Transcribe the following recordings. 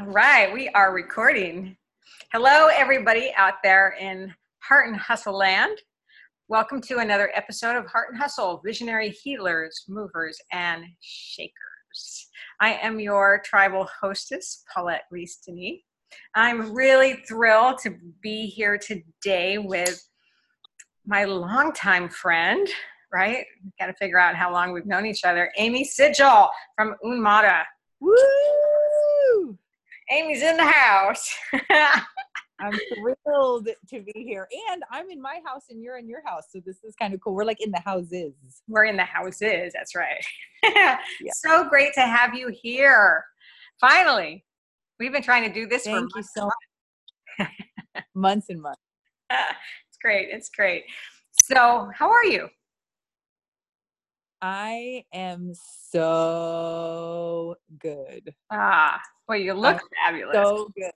All right, we are recording. Hello, everybody out there in Heart and Hustle land. Welcome to another episode of Heart and Hustle Visionary Healers, Movers, and Shakers. I am your tribal hostess, Paulette Reese Denis. I'm really thrilled to be here today with my longtime friend, right? We've got to figure out how long we've known each other. Amy Sigil from Unmata. Woo! Amy's in the house. I'm thrilled to be here. And I'm in my house and you're in your house. So this is kind of cool. We're like in the houses. We're in the houses. That's right. yeah. So great to have you here. Finally. We've been trying to do this Thank for you so much. months and months. it's great. It's great. So, how are you? I am so good. Ah, well, you look I'm fabulous. So good.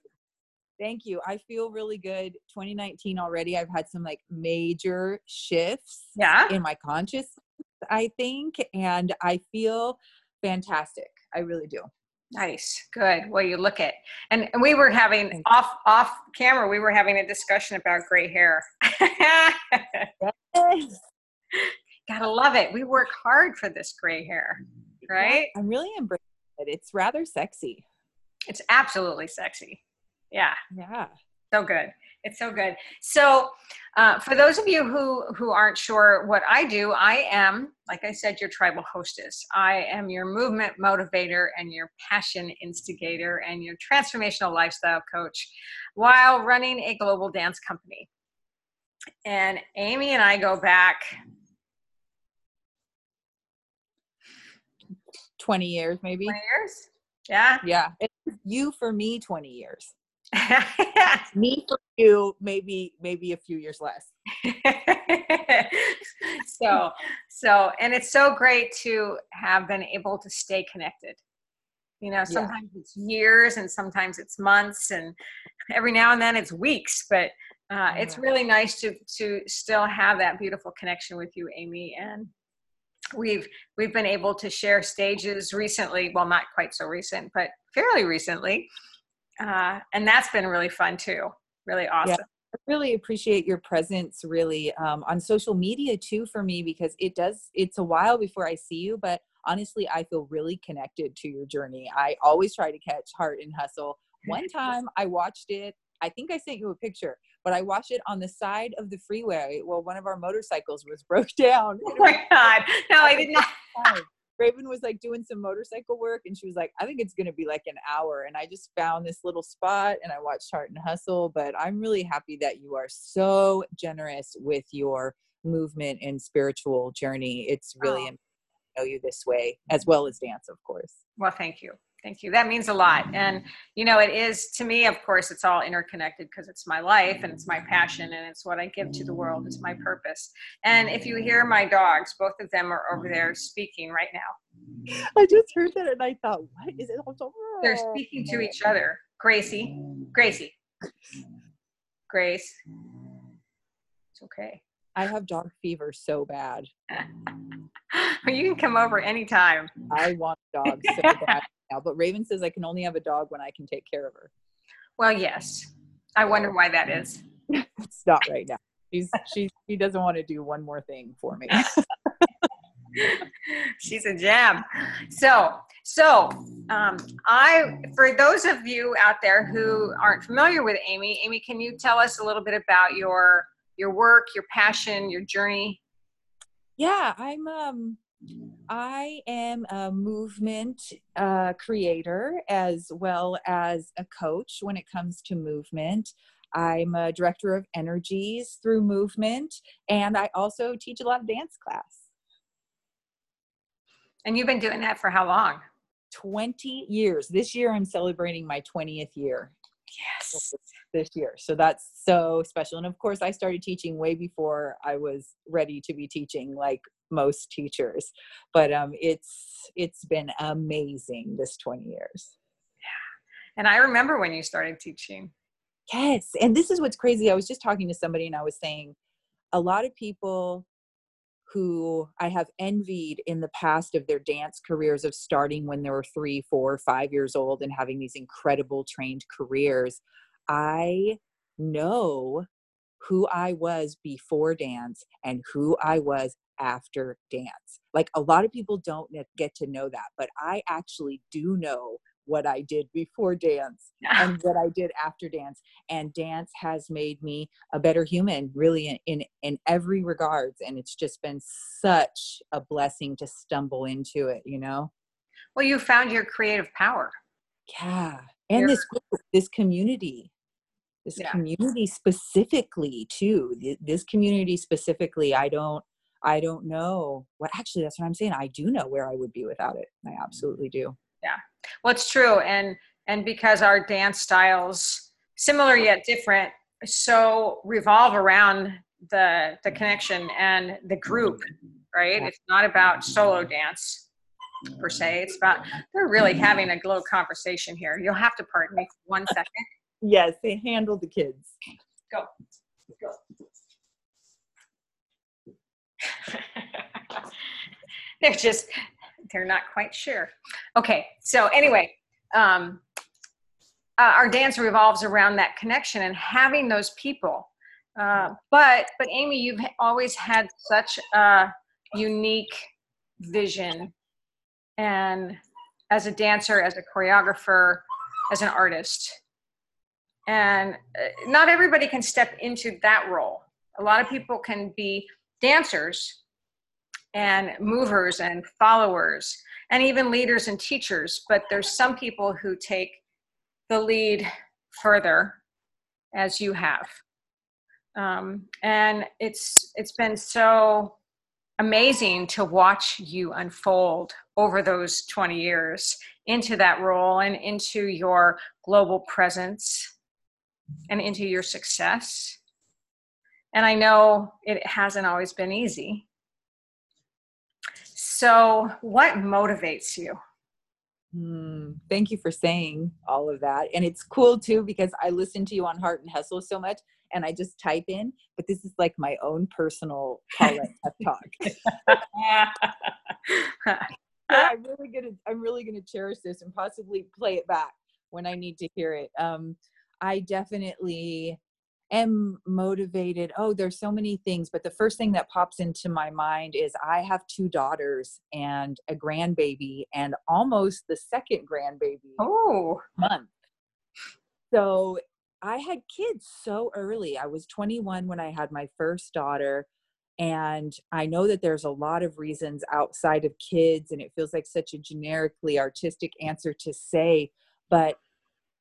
Thank you. I feel really good. 2019 already. I've had some like major shifts yeah. in my consciousness, I think, and I feel fantastic. I really do. Nice. Good. Well, you look it. And, we were having off off camera, we were having a discussion about gray hair. yes. Gotta love it. We work hard for this gray hair, right? I'm really embracing it. It's rather sexy. It's absolutely sexy. Yeah. Yeah. So good. It's so good. So, uh, for those of you who who aren't sure what I do, I am, like I said, your tribal hostess. I am your movement motivator and your passion instigator and your transformational lifestyle coach, while running a global dance company. And Amy and I go back 20 years maybe. 20 years? Yeah. Yeah it's you for me 20 years. Me for you maybe maybe a few years less. So so and it's so great to have been able to stay connected. You know sometimes yeah. it's years and sometimes it's months and every now and then it's weeks but uh, it's really nice to to still have that beautiful connection with you amy and we've we've been able to share stages recently well not quite so recent but fairly recently. Uh, and that's been really fun too. Really awesome. Yeah. I really appreciate your presence really um, on social media too for me because it does it's a while before i see you but honestly i feel really connected to your journey. I always try to catch heart and hustle. One time i watched it i think i sent you a picture but I watched it on the side of the freeway while one of our motorcycles was broke down. Oh my God. No, I did not. Raven was like doing some motorcycle work and she was like, I think it's going to be like an hour. And I just found this little spot and I watched Heart and Hustle. But I'm really happy that you are so generous with your movement and spiritual journey. It's really oh. know you this way, as well as dance, of course. Well, thank you. Thank you. That means a lot. And, you know, it is to me, of course, it's all interconnected because it's my life and it's my passion and it's what I give to the world. It's my purpose. And if you hear my dogs, both of them are over there speaking right now. I just heard that and I thought, what is it? They're speaking to each other. Gracie, Gracie, Grace. It's okay. I have dog fever so bad. you can come over anytime. I want dogs so bad now, but Raven says I can only have a dog when I can take care of her. Well, yes. I wonder why that is. it's not right now. She's she she doesn't want to do one more thing for me. She's a gem. So, so um, I, for those of you out there who aren't familiar with Amy, Amy, can you tell us a little bit about your your work, your passion, your journey? Yeah, I'm um I am a movement uh, creator as well as a coach when it comes to movement. I'm a director of energies through movement, and I also teach a lot of dance class. And you've been doing that for how long? 20 years. This year, I'm celebrating my 20th year. Yes. This year. So that's so special. And of course, I started teaching way before I was ready to be teaching, like most teachers. But um, it's it's been amazing this 20 years. Yeah. And I remember when you started teaching. Yes. And this is what's crazy. I was just talking to somebody and I was saying a lot of people who I have envied in the past of their dance careers of starting when they were three, four, five years old and having these incredible trained careers. I know who I was before dance and who I was after dance. Like a lot of people don't get to know that, but I actually do know what I did before dance and what I did after dance. And dance has made me a better human, really, in, in, in every regards. And it's just been such a blessing to stumble into it, you know? Well, you found your creative power. Yeah. And this this community this yeah. community specifically too this community specifically i don't i don't know what actually that's what i'm saying i do know where i would be without it i mm-hmm. absolutely do. Yeah. Well it's true and and because our dance styles similar yet different so revolve around the the mm-hmm. connection and the group mm-hmm. right? It's not about solo dance per se it's about they're really having a little conversation here you'll have to pardon me for one second. Yes, they handle the kids. Go. Go. they're just they're not quite sure. Okay, so anyway, um, uh, our dance revolves around that connection and having those people. Uh, but but Amy, you've always had such a unique vision, and as a dancer, as a choreographer, as an artist, and uh, not everybody can step into that role a lot of people can be dancers and movers and followers and even leaders and teachers but there's some people who take the lead further as you have um, and it's it's been so amazing to watch you unfold over those 20 years into that role and into your global presence and into your success. And I know it hasn't always been easy. So, what motivates you? Mm, thank you for saying all of that. And it's cool too because I listen to you on Heart and Hustle so much and I just type in, but this is like my own personal Paulette talk. I'm really gonna I'm really gonna cherish this and possibly play it back when I need to hear it. Um, I definitely am motivated. Oh, there's so many things, but the first thing that pops into my mind is I have two daughters and a grandbaby and almost the second grandbaby. Oh, month. So I had kids so early. I was 21 when I had my first daughter. And I know that there's a lot of reasons outside of kids, and it feels like such a generically artistic answer to say, but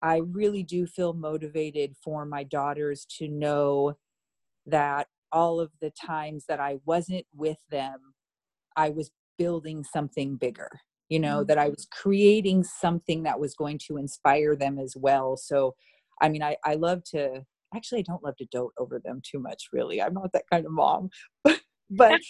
I really do feel motivated for my daughters to know that all of the times that I wasn't with them, I was building something bigger, you know, mm-hmm. that I was creating something that was going to inspire them as well. So, I mean, I, I love to, actually, I don't love to dote over them too much, really. I'm not that kind of mom. but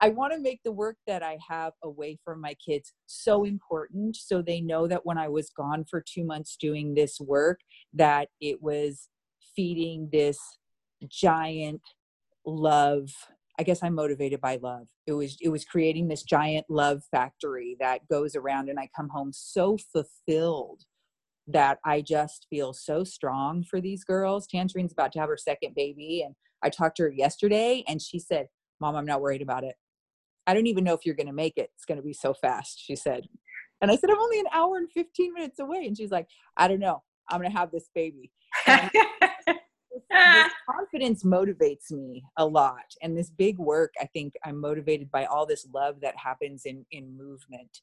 I want to make the work that I have away from my kids so important so they know that when I was gone for 2 months doing this work that it was feeding this giant love I guess I'm motivated by love. It was it was creating this giant love factory that goes around and I come home so fulfilled that I just feel so strong for these girls. Tangerine's about to have her second baby and I talked to her yesterday and she said, "Mom, I'm not worried about it. I don't even know if you're going to make it. It's going to be so fast, she said. And I said, I'm only an hour and 15 minutes away. And she's like, I don't know. I'm going to have this baby. this, confidence motivates me a lot. And this big work, I think I'm motivated by all this love that happens in, in movement,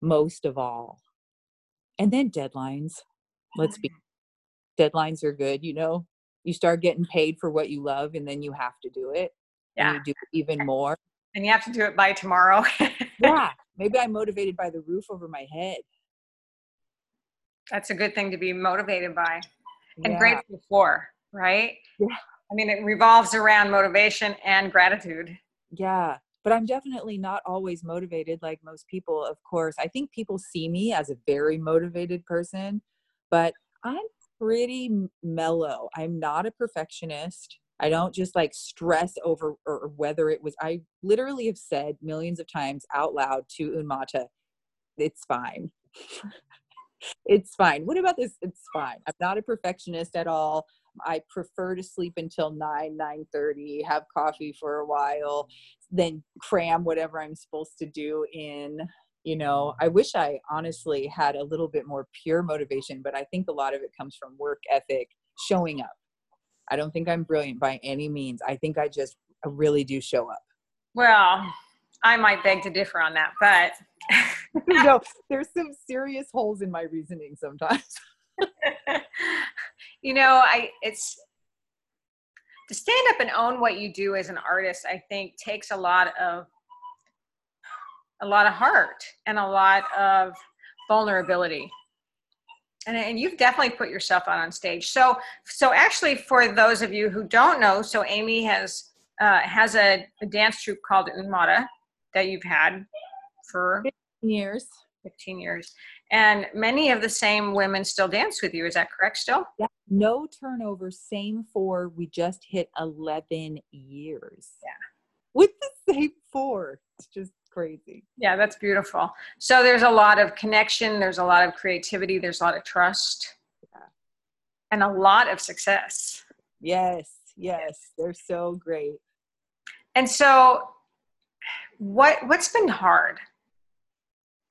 most of all. And then deadlines. Let's be mm-hmm. deadlines are good, you know. You start getting paid for what you love and then you have to do it. Yeah. you do even more and you have to do it by tomorrow. yeah, maybe I'm motivated by the roof over my head. That's a good thing to be motivated by and yeah. grateful for, right? Yeah. I mean, it revolves around motivation and gratitude. Yeah. But I'm definitely not always motivated like most people, of course. I think people see me as a very motivated person, but I'm pretty mellow. I'm not a perfectionist. I don't just like stress over or whether it was, I literally have said millions of times out loud to Unmata, it's fine. it's fine. What about this? It's fine. I'm not a perfectionist at all. I prefer to sleep until 9, 9.30, have coffee for a while, then cram whatever I'm supposed to do in. You know, I wish I honestly had a little bit more pure motivation, but I think a lot of it comes from work ethic, showing up. I don't think I'm brilliant by any means. I think I just really do show up. Well, I might beg to differ on that, but you know, there's some serious holes in my reasoning sometimes. you know, I it's to stand up and own what you do as an artist, I think takes a lot of a lot of heart and a lot of vulnerability. And, and you've definitely put yourself out on stage. So, so actually, for those of you who don't know, so Amy has uh, has a, a dance troupe called Unmata that you've had for 15 years. 15 years. And many of the same women still dance with you. Is that correct still? Yeah. No turnover, same four. We just hit 11 years. Yeah. With the same four. It's just crazy. Yeah, that's beautiful. So there's a lot of connection, there's a lot of creativity, there's a lot of trust, yeah. and a lot of success. Yes, yes. They're so great. And so what what's been hard?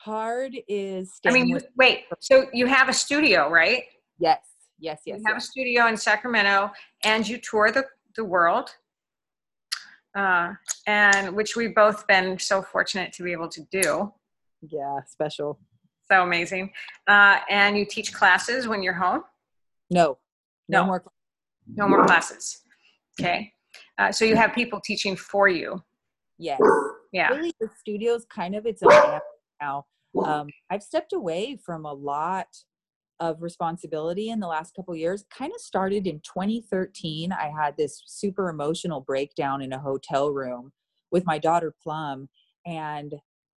hard is i mean with- wait so you have a studio right yes yes yes you have yes. a studio in sacramento and you tour the, the world uh, and which we've both been so fortunate to be able to do. Yeah special. So amazing. Uh, and you teach classes when you're home? No. No, no. more no more classes. Okay. Uh, so you have people teaching for you? Yes. Yeah. Really the studio's kind of its own now. Um, I've stepped away from a lot of responsibility in the last couple years. Kind of started in 2013. I had this super emotional breakdown in a hotel room with my daughter Plum and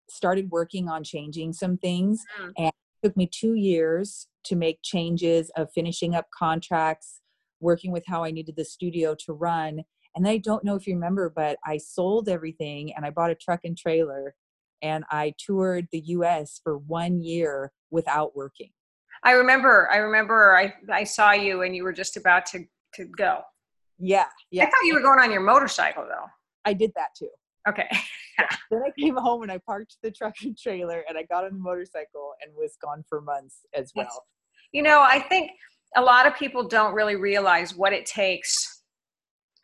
started working on changing some things. Mm. And it took me two years to make changes of finishing up contracts, working with how I needed the studio to run. And I don't know if you remember, but I sold everything and I bought a truck and trailer and I toured the US for one year without working. I remember, I remember I, I saw you and you were just about to, to go. Yeah. Yeah. I thought you were going on your motorcycle though. I did that too. Okay. yeah. Then I came home and I parked the truck and trailer and I got on the motorcycle and was gone for months as well. Yes. You know, I think a lot of people don't really realize what it takes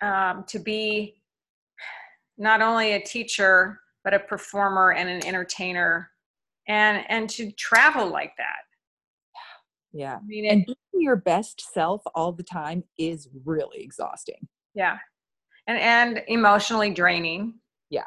um, to be not only a teacher but a performer and an entertainer and and to travel like that yeah I mean, it, and being your best self all the time is really exhausting. Yeah and and emotionally draining. Yeah.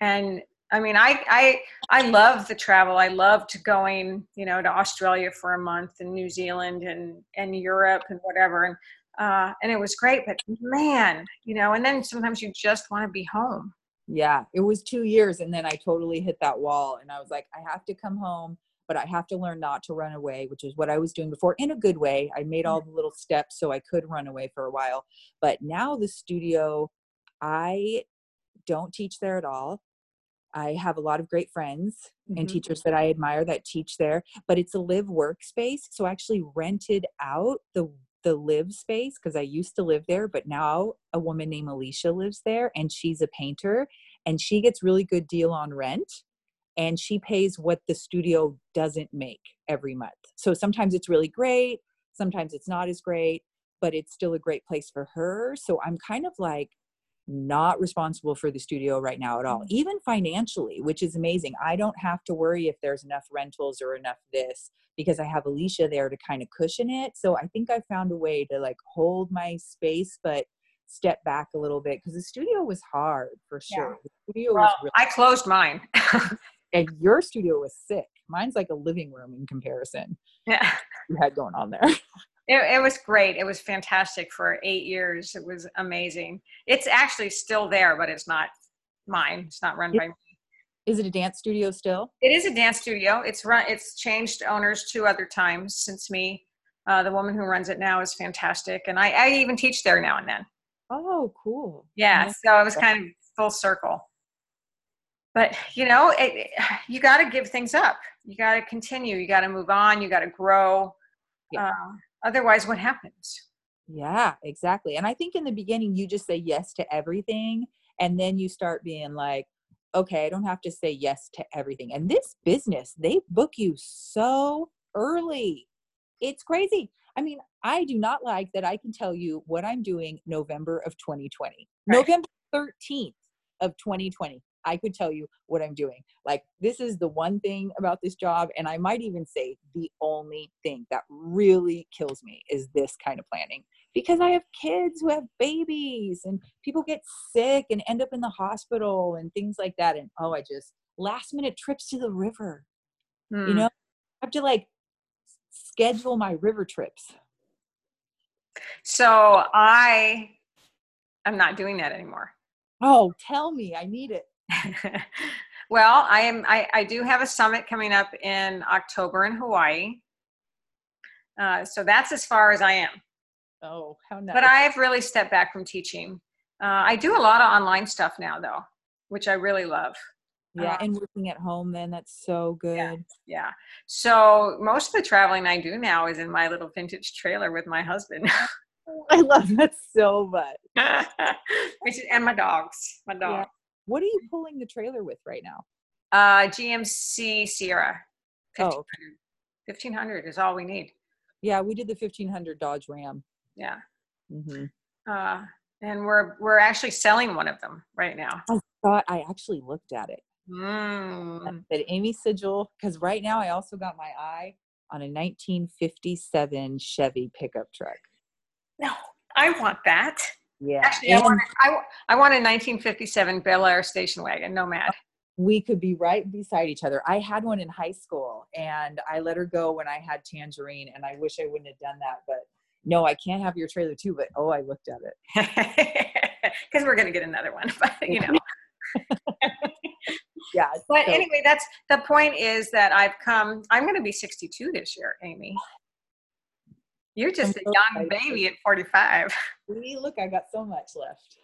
And i mean i i i love the travel. I loved going you know to australia for a month and new zealand and and europe and whatever and uh and it was great but man you know and then sometimes you just want to be home. Yeah it was two years and then i totally hit that wall and i was like i have to come home but i have to learn not to run away which is what i was doing before in a good way. I made all the little steps so i could run away for a while but now the studio i don't teach there at all. I have a lot of great friends mm-hmm. and teachers that i admire that teach there but it's a live workspace so i actually rented out the the live space because I used to live there, but now a woman named Alicia lives there and she's a painter and she gets really good deal on rent and she pays what the studio doesn't make every month. So sometimes it's really great, sometimes it's not as great, but it's still a great place for her. So I'm kind of like not responsible for the studio right now at all, mm. even financially, which is amazing. I don't have to worry if there's enough rentals or enough this because I have Alicia there to kind of cushion it. So I think I found a way to like hold my space, but step back a little bit because the studio was hard for sure. Yeah. The studio well, was really I closed mine. and your studio was sick. Mine's like a living room in comparison. Yeah. You had going on there. It, it, was great. It was fantastic for eight years. It was amazing. It's actually still there, but it's not mine. It's not run by me. Is it a dance studio still? It is a dance studio. It's run. It's changed owners two other times since me. Uh, the woman who runs it now is fantastic, and I, I even teach there now and then. Oh, cool. Yeah, so it was kind of full circle. But you know, it, you got to give things up. You got to continue. You got to move on. You got to grow. Yeah. Uh, otherwise, what happens? Yeah, exactly. And I think in the beginning, you just say yes to everything. And then you start being like, okay, I don't have to say yes to everything. And this business, they book you so early. It's crazy. I mean, I do not like that I can tell you what I'm doing November of 2020. Right. November 13th of 2020. I could tell you what I'm doing. Like, this is the one thing about this job. And I might even say the only thing that really kills me is this kind of planning because I have kids who have babies and people get sick and end up in the hospital and things like that. And oh, I just last minute trips to the river. You Hmm. know, I have to like schedule my river trips. So I am not doing that anymore. Oh, tell me, I need it. well, I am. I, I do have a summit coming up in October in Hawaii. Uh, so that's as far as I am. Oh, how nice. But I've really stepped back from teaching. Uh, I do a lot of online stuff now, though, which I really love. yeah, uh, and working at home, then that's so good. Yeah. yeah. So most of the traveling I do now is in my little vintage trailer with my husband, I love that so much. and my dogs. My Yeah. What are you pulling the trailer with right now? Uh, GMC Sierra. Oh, 1500. 1500 is all we need. yeah, we did the 1500 Dodge Ram. Yeah. Mm-hmm. Uh, and we're we're actually selling one of them right now. I thought I actually looked at it. Mm. That Amy Sigil, because right now I also got my eye on a 1957 Chevy pickup truck. No, I want that. Yeah, Actually, I want, a- I, wa- I want a 1957 Bel Air station wagon, Nomad. we could be right beside each other. I had one in high school, and I let her go when I had Tangerine, and I wish I wouldn't have done that. But no, I can't have your trailer too. But oh, I looked at it. Because we're going to get another one, but you know. Yeah, But so- anyway, that's the point is that I've come, I'm going to be 62 this year, Amy. You're just I'm a young excited. baby at 45. See, look, I got so much left.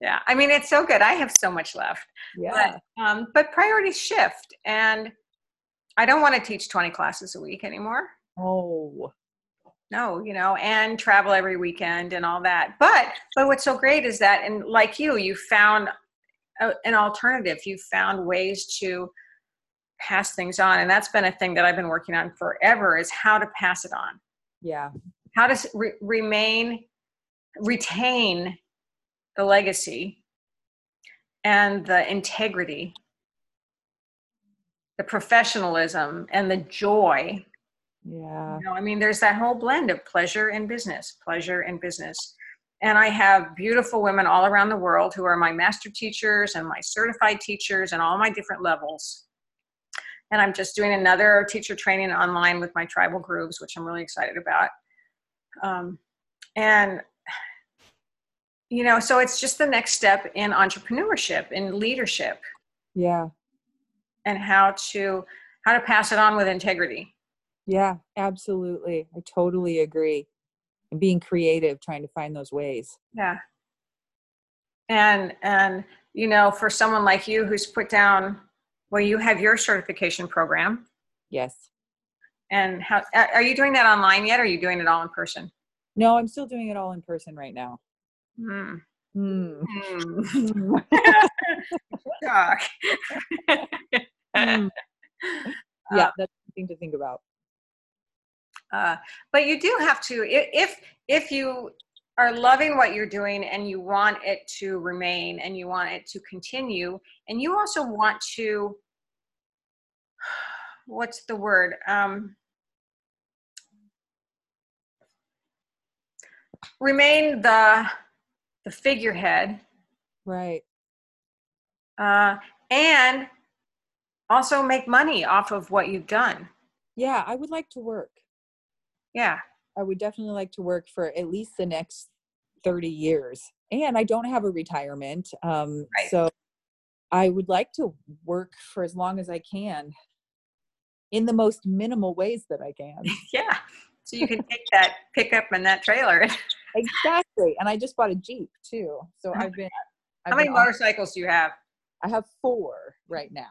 Yeah. I mean, it's so good. I have so much left. Yeah, Um, but priorities shift. And I don't want to teach 20 classes a week anymore. oh, No, you know, and travel every weekend and all that. But but what's so great is that, and like you, you found a, an alternative. You found ways to pass things on, and that's been a thing that I've been working on forever. Is how to pass it on, yeah, how to re- remain, retain the legacy and the integrity, the professionalism, and the joy yeah. you know, I mean, there's that whole blend of pleasure and business, pleasure and business. And I have beautiful women all around the world who are my master teachers and my certified teachers and all my different levels. And I'm just doing another teacher training online with my tribal groups, which I'm really excited about. Um, and, you know, so it's just the next step in entrepreneurship, in leadership, Yeah, and how to how to pass it on with integrity. yeah, absolutely. I totally agree. And being creative, trying to find those ways. Yeah. And and you know, for someone like you who's put down well, you have your certification program. Yes. And how are you doing that online yet or are you doing it all in person? No, I'm still doing it all in person right now. Hmm. Hmm. Hmm. Doc. Hmm. yeah, that's something to think about. Uh, but you do have to if if you are loving what you're doing and you want it to remain and you want it to continue. And you also want to what's the word? Um, remain the the figurehead. Right. uh, and also make money off of what you've done. Yeah, I would like to work. yeah I would definitely like to work for at least the next 30 years. And I don't have a retirement. Um, Right. So I would like to work for as long as I can in the most minimal ways that I can. yeah so you can take that pickup and that trailer exactly. And I just bought a Jeep too. So I've been. I've How many been on- motorcycles do you have? I have four right now.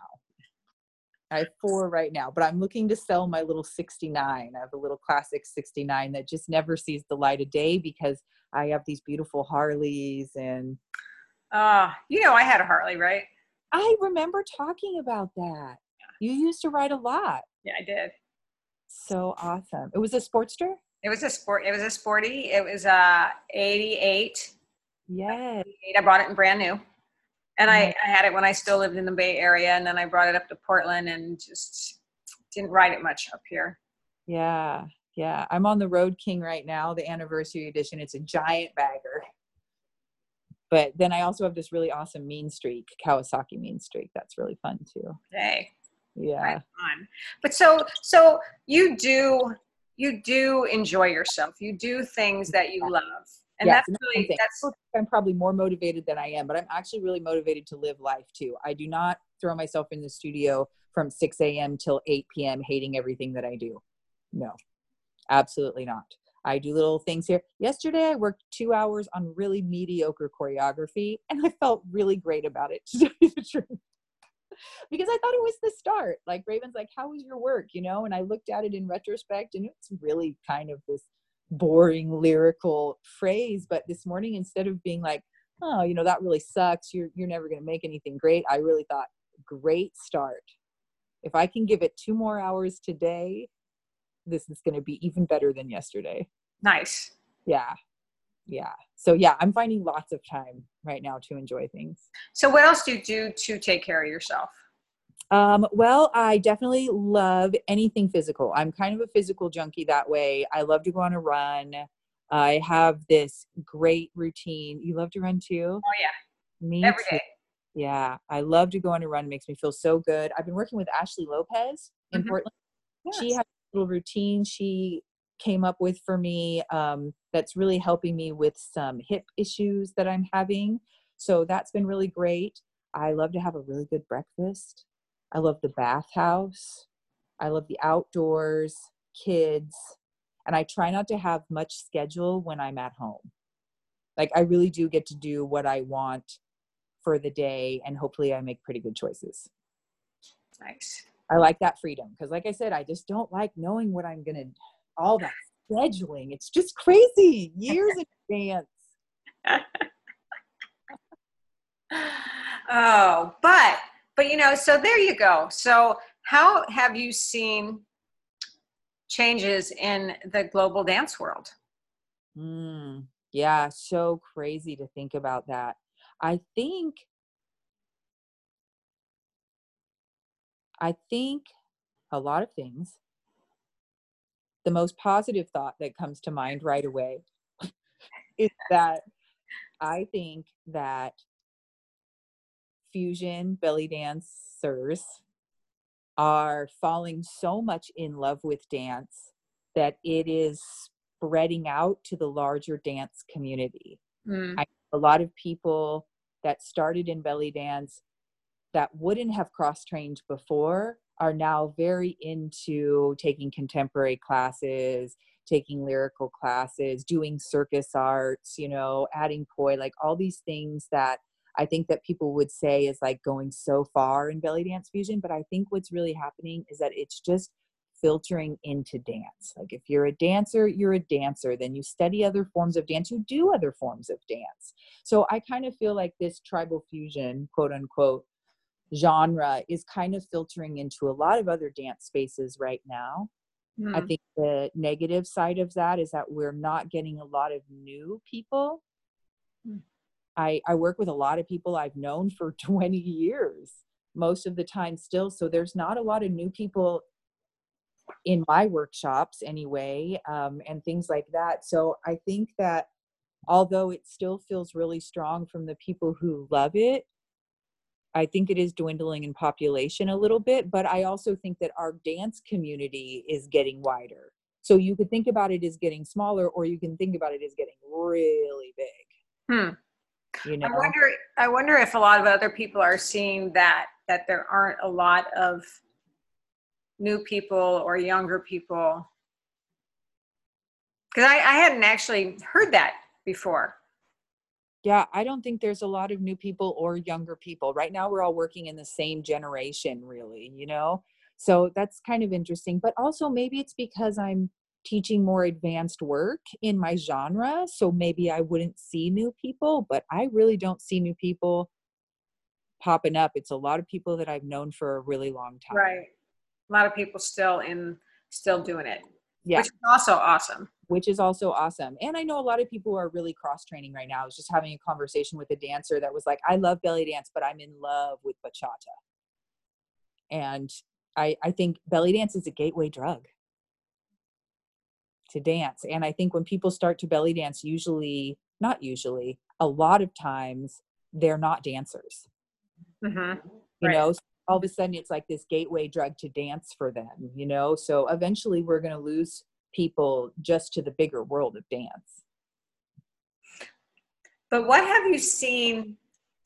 I have four right now, but I'm looking to sell my little 69. I have a little classic 69 that just never sees the light of day because I have these beautiful Harleys and Uh, you know, I had a Harley, right? I remember talking about that. You used to ride a lot. Yeah, I did. So awesome. It was a Sportster? It was a sport. It was a sporty. It was uh 88. Yes. I bought it in brand new. And I, mm-hmm. I had it when I still lived in the Bay Area, and then I brought it up to Portland and just didn't ride it much up here. Yeah. Yeah. I'm on the Road King right now, the anniversary edition. It's a giant bagger. But then I also have this really awesome Mean Streak, Kawasaki Mean Streak. That's really fun too. Hey, Yeah. right. But so so you do you do enjoy yourself. You do things that you love, and Yes, that's really that's I'm probably more motivated than I am, but I'm actually really motivated to live life too. I do not throw myself in the studio from 6 a.m. till 8 p.m. hating everything that I do. No, absolutely not. I do little things here. Yesterday, I worked two hours on really mediocre choreography, and I felt really great about it, to tell you the truth. Because I thought it was the start. Like Raven's like, "How was your work?" You know, and I looked at it in retrospect, and it's really kind of this boring lyrical phrase. But this morning, instead of being like, "Oh, you know, that really sucks. You're you're never going to make anything great," I really thought, "Great start. If I can give it two more hours today, this is going to be even better than yesterday." nice. Yeah. Yeah. So yeah, I'm finding lots of time right now to enjoy things. So what else do you do to take care of yourself? Um, well, I definitely love anything physical. I'm kind of a physical junkie that way. I love to go on a run. I have this great routine. You love to run too? Oh yeah, Me every too. day. Yeah, I love to go on a run. It makes me feel so good. I've been working with Ashley Lopez in Mhm. Portland. She has a little routine she came up with for me um, that's really helping me with some hip issues that I'm having. So that's been really great. I love to have a really good breakfast. I love the bathhouse. I love the outdoors, kids, and I try not to have much schedule when I'm at home. Like I really do get to do what I want for the day, and hopefully I make pretty good choices. Nice. I like that freedom because, like I said, I just don't like knowing what I'm gonna. All that scheduling, it's just crazy. Years in advance. Oh, but but you know, so there you go. So how have you seen changes in the global dance world? Mm, yeah, so crazy to think about that. I think. I think a lot of things. The most positive thought that comes to mind right away is that I think that fusion belly dancers are falling so much in love with dance that it is spreading out to the larger dance community. Mm, I a lot of people that started in belly dance that wouldn't have cross trained before are now very into taking contemporary classes taking lyrical classes doing circus arts you know adding poi like all these things that i think that people would say is like going so far in belly dance fusion but i think what's really happening is that it's just filtering into dance like if you're a dancer you're a dancer then you study other forms of dance you do other forms of dance so I kind of feel like this tribal fusion, quote unquote, genre is kind of filtering into a lot of other dance spaces right now. I mm, think the negative side of that is that we're not getting a lot of new people. Mm. I, I work with a lot of people I've known for 20 years, most of the time still. So there's not a lot of new people in my workshops anyway, um, and things like that. So I think that although it still feels really strong from the people who love it, I think it is dwindling in population a little bit, but I also think that our dance community is getting wider. So you could think about it as getting smaller, or you can think about it as getting really big. hmm. You know, I wonder. I wonder if a lot of other people are seeing that that there aren't a lot of new people or younger people. Because I, I hadn't actually heard that before. Yeah, I don't think there's a lot of new people or younger people. Right now, we're all working in the same generation, really, you know? So that's kind of interesting. But also, maybe it's because I'm teaching more advanced work in my genre. So maybe I wouldn't see new people, but I really don't see new people popping up. It's a lot of people that I've known for a really long time. Right. A lot of people still in, still doing it. Yeah. Which is also awesome. Which is also awesome. And I know a lot of people who are really cross training right now. I was just having a conversation with a dancer that was like, I love belly dance, but I'm in love with bachata. And I, I think belly dance is a gateway drug to dance. And I think when people start to belly dance, usually, not usually, a lot of times they're not dancers. Mm-hmm. You Right. know, So all of a sudden it's like this gateway drug to dance for them, you know? So eventually we're going to lose people just to the bigger world of dance. But what have you seen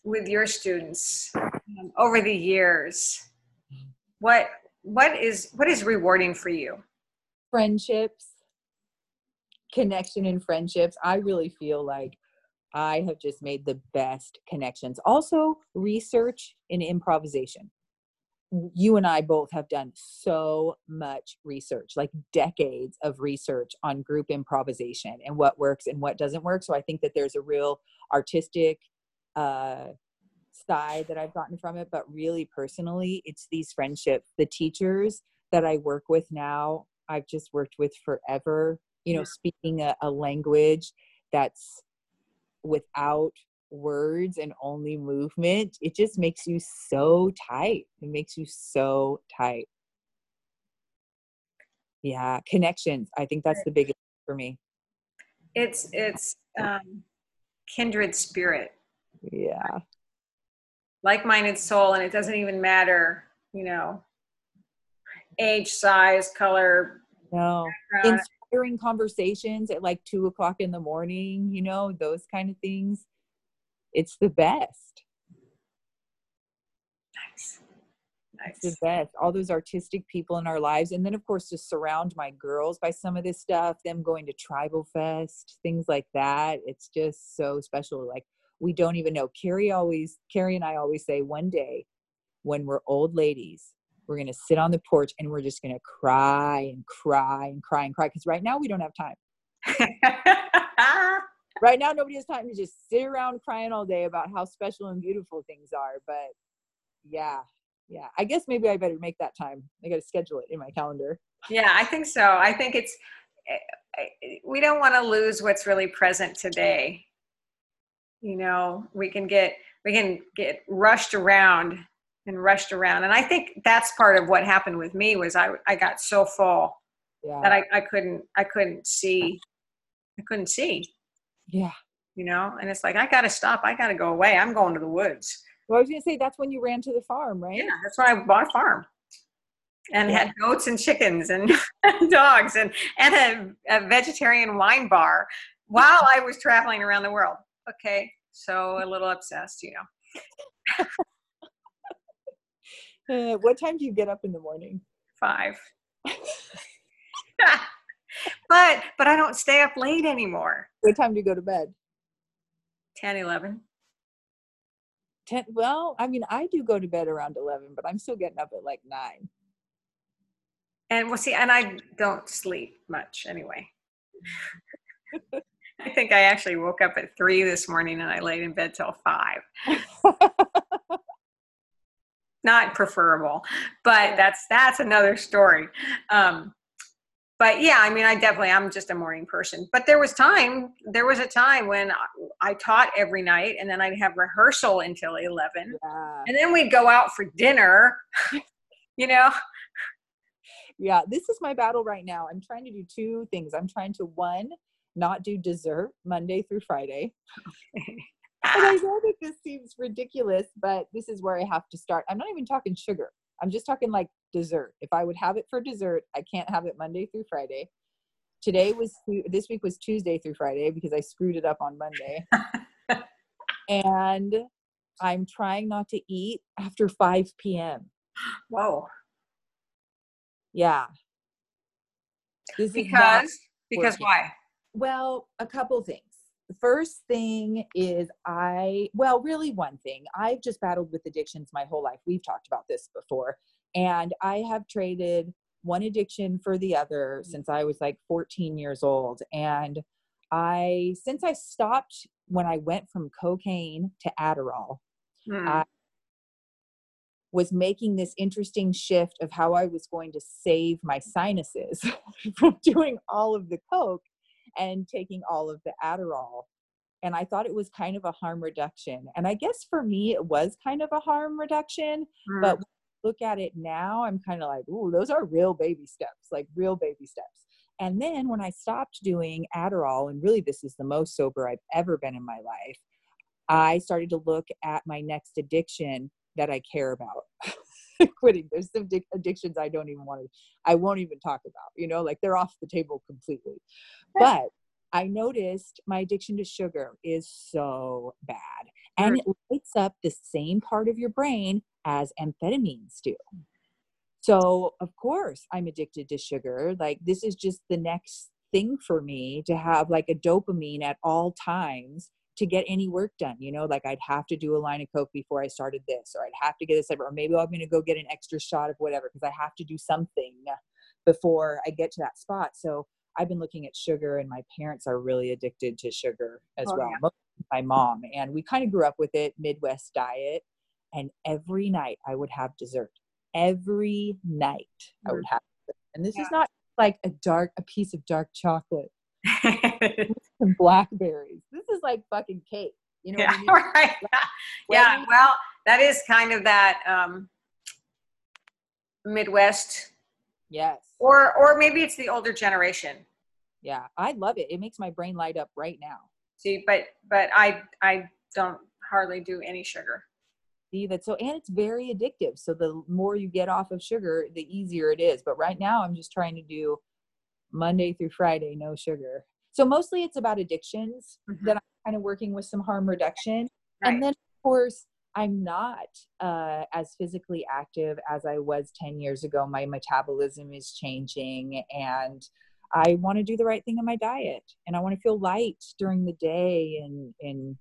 with your students um, over the years? What what is what is rewarding for you? Friendships, connection and friendships. I really feel like I have just made the best connections. Also, research and improvisation. You and I both have done so much research, like decades of research on group improvisation and what works and what doesn't work. So I think that there's a real artistic uh, side that I've gotten from it, but really personally, it's these friendships. The teachers that I work with now, I've just worked with forever. You know, speaking a, a language that's without words and only movement, it just makes you so tight. It makes you so tight. Yeah, connections. I think that's the biggest for me. It's it's um, kindred spirit, Yeah. like-minded soul, and it doesn't even matter, you know, age, size, color. No. background. Inspiring conversations at like two o'clock in the morning, you know, those kind of things. It's the best. Nice. It's the best. All those artistic people in our lives. And then, of course, to surround my girls by some of this stuff, them going to Tribal Fest, things like that. It's just so special. Like, we don't even know. Carrie always, Carrie and I always say, one day when we're old ladies, we're going to sit on the porch and we're just going to cry and cry and cry and cry. Because right now, we don't have time. Right now, nobody has time to just sit around crying all day about how special and beautiful things are. But yeah, yeah. I guess maybe I better make that time. I got to schedule it in my calendar. yeah, I think so. I think it's eh, eh, we don't want to lose what's really present today. You know, we can get we can get rushed around and rushed around, and I think that's part of what happened with me was I I got so full Yeah. that I, I couldn't I couldn't see I couldn't see. yeah. You know, and it's like I got to stop. I got to go away. I'm going to the woods. Well, I was going to say that's when you ran to the farm, right? Yeah, that's why I bought a farm and Yeah. had goats and chickens and dogs and and a, a vegetarian wine bar while I was traveling around the world. Okay, so a little obsessed, you know. Uh, what time do you get up in the morning? Five. but but I don't stay up late anymore. What time do you go to bed? 10, 11. 10. Well, I mean, I do go to bed around 11, but I'm still getting up at like 9. And we'll see, and I don't sleep much anyway. I think I actually woke up at three this morning and I laid in bed till five. Not preferable, but that's that's another story. Um, but yeah, I mean, I definitely I'm just a morning person. But there was time, there was a time when I, I taught every night, and then I'd have rehearsal until eleven, yeah. and then we'd go out for dinner. you know, yeah this is my battle right now i'm trying to do two things i'm trying to one not do dessert monday through friday and i know that this seems ridiculous but this is where i have to start. I'm not even talking sugar. I'm just talking like dessert. If i would have it for dessert i can't have it monday through friday. Today was this week was tuesday through friday because i screwed it up on monday. And i'm trying not to eat after 5 p.m whoa, yeah. This because because working. why? Well, a couple things. The first thing is I, well, really one thing. I've just battled with addictions my whole life. We've talked about this before. And I have traded one addiction for the other since I was like 14 years old. And I, since I stopped when I went from cocaine to Adderall, Hmm. I was making this interesting shift of how I was going to save my sinuses from doing all of the coke and taking all of the Adderall. And I thought it was kind of a harm reduction. And I guess for me, it was kind of a harm reduction. Hmm. But look at it now, I'm kind of like, ooh, those are real baby steps, like real baby steps. And then when I stopped doing Adderall, and really this is the most sober I've ever been in my life, I started to look at my next addiction that I care about. Quitting. There's some addic- addictions I don't even want to, I won't even talk about, you know, like they're off the table completely. But I noticed my addiction to sugar is so bad. And it lights up the same part of your brain as amphetamines do. So, of course, I'm addicted to sugar. Like, this is just the next thing for me to have like a dopamine at all times to get any work done. You know, like I'd have to do a line of Coke before I started this, or I'd have to get this, or maybe I'm going to go get an extra shot of whatever because I have to do something before I get to that spot. So, I've been looking at sugar, and my parents are really addicted to sugar as Oh, well. yeah. My mom, and we kind of grew up with it, Midwest diet. And every night I would have dessert. Every night I would mm. have, dessert. and this is not like a dark, a piece of dark chocolate blackberries. This is like fucking cake. You know yeah, what I mean? right. Yeah, well, that is kind of that um, Midwest, Yes. or or maybe it's the older generation. Yeah, I love it. It makes my brain light up right now. See, but but I I don't hardly do any sugar. See that so and it's very addictive. So the more you get off of sugar, the easier it is. But right now I'm just trying to do Monday through Friday, no sugar. So mostly it's about addictions Mhm. that I'm kind of working with some harm reduction. Right. And then of course I'm not uh, as physically active as I was 10 years ago. My metabolism is changing and I want to do the right thing in my diet and I want to feel light during the day and, and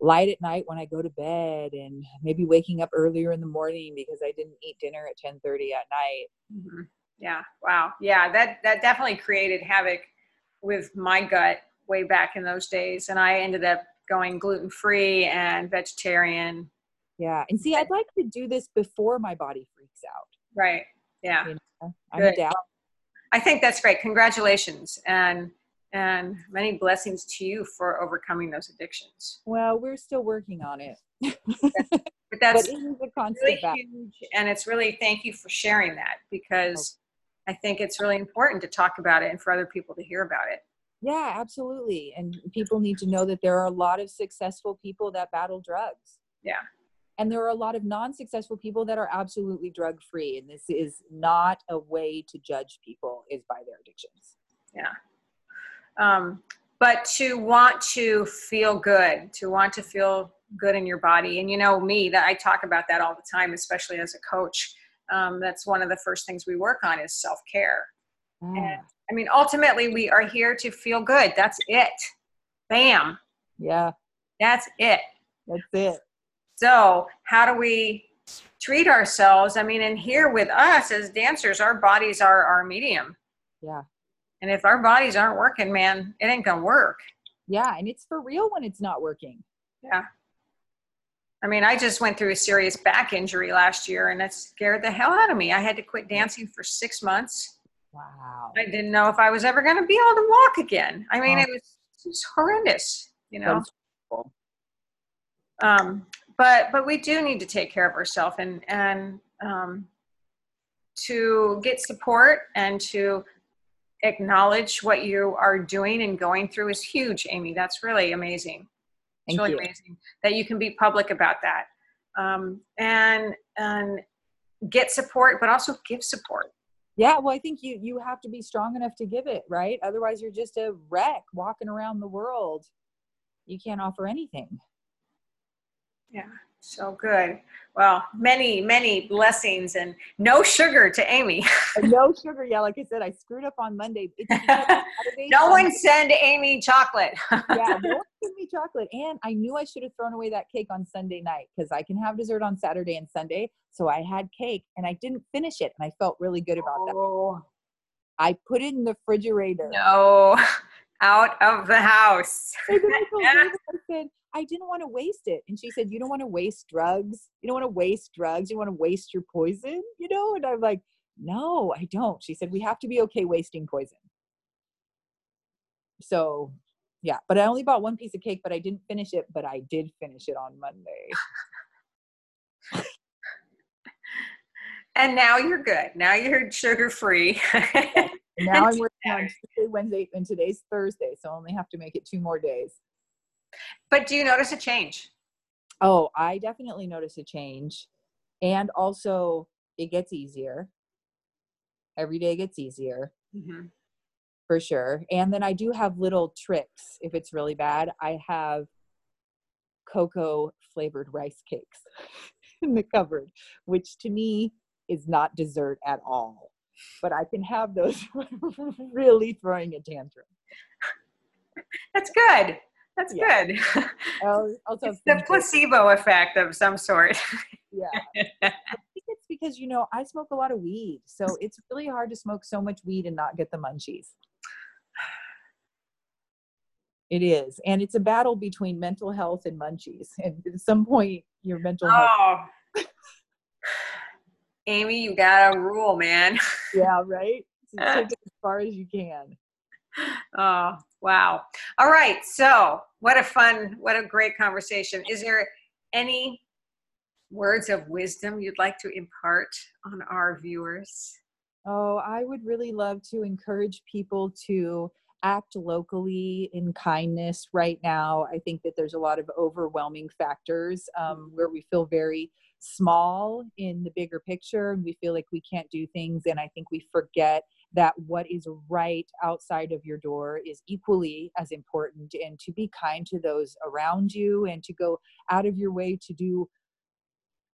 light at night when I go to bed and maybe waking up earlier in the morning because I didn't eat dinner at 10:30 at night. Mhm. Yeah. Wow. Yeah. That that definitely created havoc with my gut way back in those days, and I ended up going gluten free and vegetarian. Yeah. And see, I'd like to do this before my body freaks out. Right. Yeah. You know? I'm Good. I think that's great. Congratulations and and many blessings to you for overcoming those addictions. Well, we're still working on it. But that's but it is a constant really huge, and it's really thank you for sharing that because I think it's really important to talk about it and for other people to hear about it. Yeah, absolutely. And people need to know that there are a lot of successful people that battle drugs. Yeah. And there are a lot of non successful people that are absolutely drug free. And this is not a way to judge people, is by their addictions. Yeah. Um, but to want to feel good to want to feel good in your body and you know me that i talk about that all the time especially as a coach um, that's one of the first things we work on is self-care Ah, i mean ultimately we are here to feel good that's it bam yeah, that's it that's it. so how do we treat ourselves i mean and here with us as dancers our bodies are our medium Yeah. and if our bodies aren't working man it ain't gonna work Yeah. And it's for real when it's not working. Yeah. I mean, I just went through a serious back injury last year and it scared the hell out of me. I had to quit dancing for six months. Wow. I didn't know if I was ever going to be able to walk again. I mean, Oh. it was just horrendous, you know. Um, but but we do need to take care of ourselves and and um, to get support and to acknowledge what you are doing and going through is huge, Amy. That's really amazing. It's Thank really you. amazing that you can be public about that um, and and get support, but also give support. Yeah, well, I think you you have to be strong enough to give it, right? Otherwise, you're just a wreck walking around the world. You can't offer anything. Yeah. So good. Well, many, many blessings and no sugar to Amy. no sugar. Yeah, like I said, I screwed up on Monday. no one send Amy chocolate. yeah, no one send me chocolate. And I knew I should have thrown away that cake on Sunday night because I can have dessert on Saturday and Sunday. So I had cake and I didn't finish it. And I felt really good about oh. that. I put it in the refrigerator. No, out of the house. I said, I didn't want to waste it. And she said, You don't want to waste drugs. You don't want to waste drugs. You want to waste your poison, you know? And I'm like, No, I don't. She said, We have to be okay wasting poison. So, yeah, but I only bought one piece of cake, but I didn't finish it, but I did finish it on Monday. And now you're good. Now you're sugar free. now I'm working on Tuesday, Wednesday, and today's Thursday, so I only have to make it two more days. But do you notice a change? Oh, I definitely notice a change. And also, it gets easier. Every day gets easier. Mm-hmm. For sure. And then I do have little tricks. If it's really bad, I have cocoa flavored rice cakes in the cupboard, which to me is not dessert at all. But I can have those really throwing a tantrum. That's good. That's yeah. good. also, it's the placebo effect of some sort. yeah. I think it's because, you know, I smoke a lot of weed. So it's really hard to smoke so much weed and not get the munchies. It is. And it's a battle between mental health and munchies. And at some point, your mental health. Oh. Amy, you got a rule, man. Yeah, right? Take it as far as you can. Oh, wow. All right. So, what a fun, what a great conversation. Is there any words of wisdom you'd like to impart on our viewers? Oh, I would really love to encourage people to act locally in kindness right now. I think that there's a lot of overwhelming factors um, where we feel very small in the bigger picture and we feel like we can't do things. And I think we forget that what is right outside of your door is equally as important and to be kind to those around you and to go out of your way to do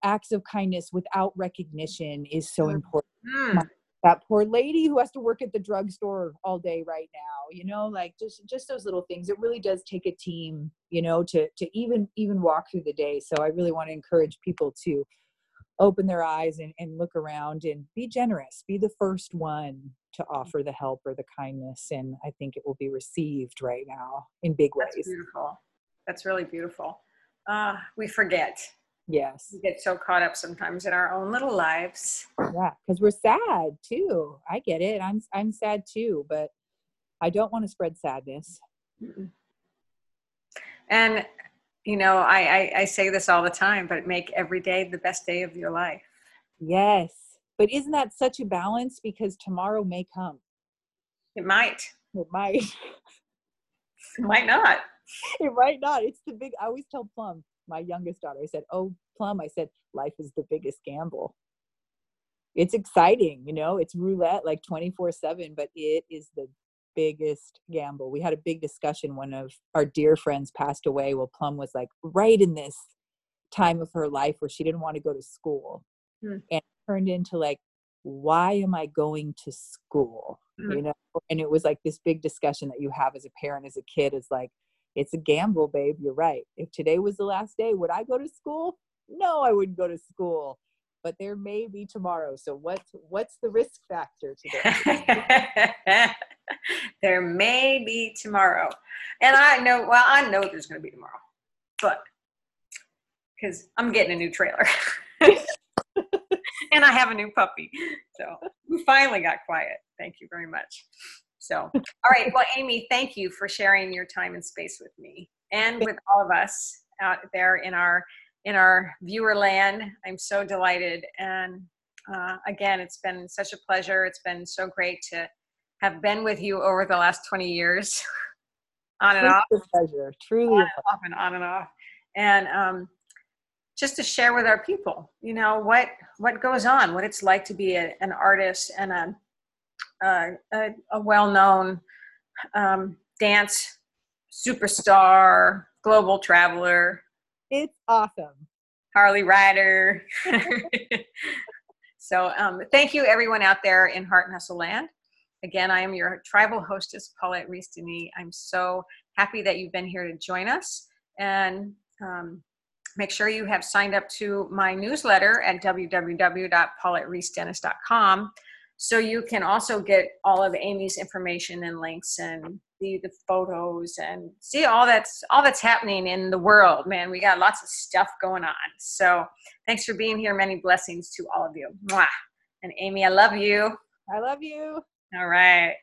acts of kindness without recognition is so important mm. That poor lady who has to work at the drugstore all day right now you know like just just those little things. It really does take a team you know to to even even walk through the day. So i really want to encourage people to open their eyes and, and look around and be generous. Be the first one to offer the help or the kindness and i think it will be received right now in big ways. that's beautiful. That's really beautiful. Uh, we forget yes we get so caught up sometimes in our own little lives yeah because we're sad too i get it i'm i'm sad too but i don't want to spread sadness Mm-mm. and you know I, I i say this all the time but make every day the best day of your life yes but isn't that such a balance? Because tomorrow may come. It might. It might. it might not. It might not. It's the big, I always tell Plum, my youngest daughter, I said, Oh, Plum, I said, life is the biggest gamble. It's exciting, you know, it's roulette like 24 7, but it is the biggest gamble. We had a big discussion. One of our dear friends passed away. Well, Plum was like right in this time of her life where she didn't want to go to school. Hmm. And turned into like why am i going to school mm-hmm. you know and it was like this big discussion that you have as a parent as a kid is like it's a gamble babe you're right if today was the last day would i go to school no i wouldn't go to school but there may be tomorrow so what's what's the risk factor today there may be tomorrow and i know well i know there's going to be tomorrow but because i'm getting a new trailer and I have a new puppy. So we finally got quiet. Thank you very much. So, all right. Well, Amy, thank you for sharing your time and space with me and with all of us out there in our in our viewer land. I'm so delighted, and uh, again, it's been such a pleasure. It's been so great to have been with you over the last 20 years, on and off. pleasure, truly, on and off and on and off. And um, just to share with our people, you know, what what goes on, what it's like to be a, an artist and a a, a, a well-known um, dance superstar, global traveler. It's awesome. Harley Ryder. so um, thank you everyone out there in Heart and Hustle Land. Again, I am your tribal hostess, Paulette Rees-Denis. I'm so happy that you've been here to join us. And um, make sure you have signed up to my newsletter at www.paulettereesdenis.com so you can also get all of Amy's information and links and the, the photos and see all that's all that's happening in the world. Man, we got lots of stuff going on. So thanks for being here. Many blessings to all of you. Mwah. And Amy, I love you. I love you. All right.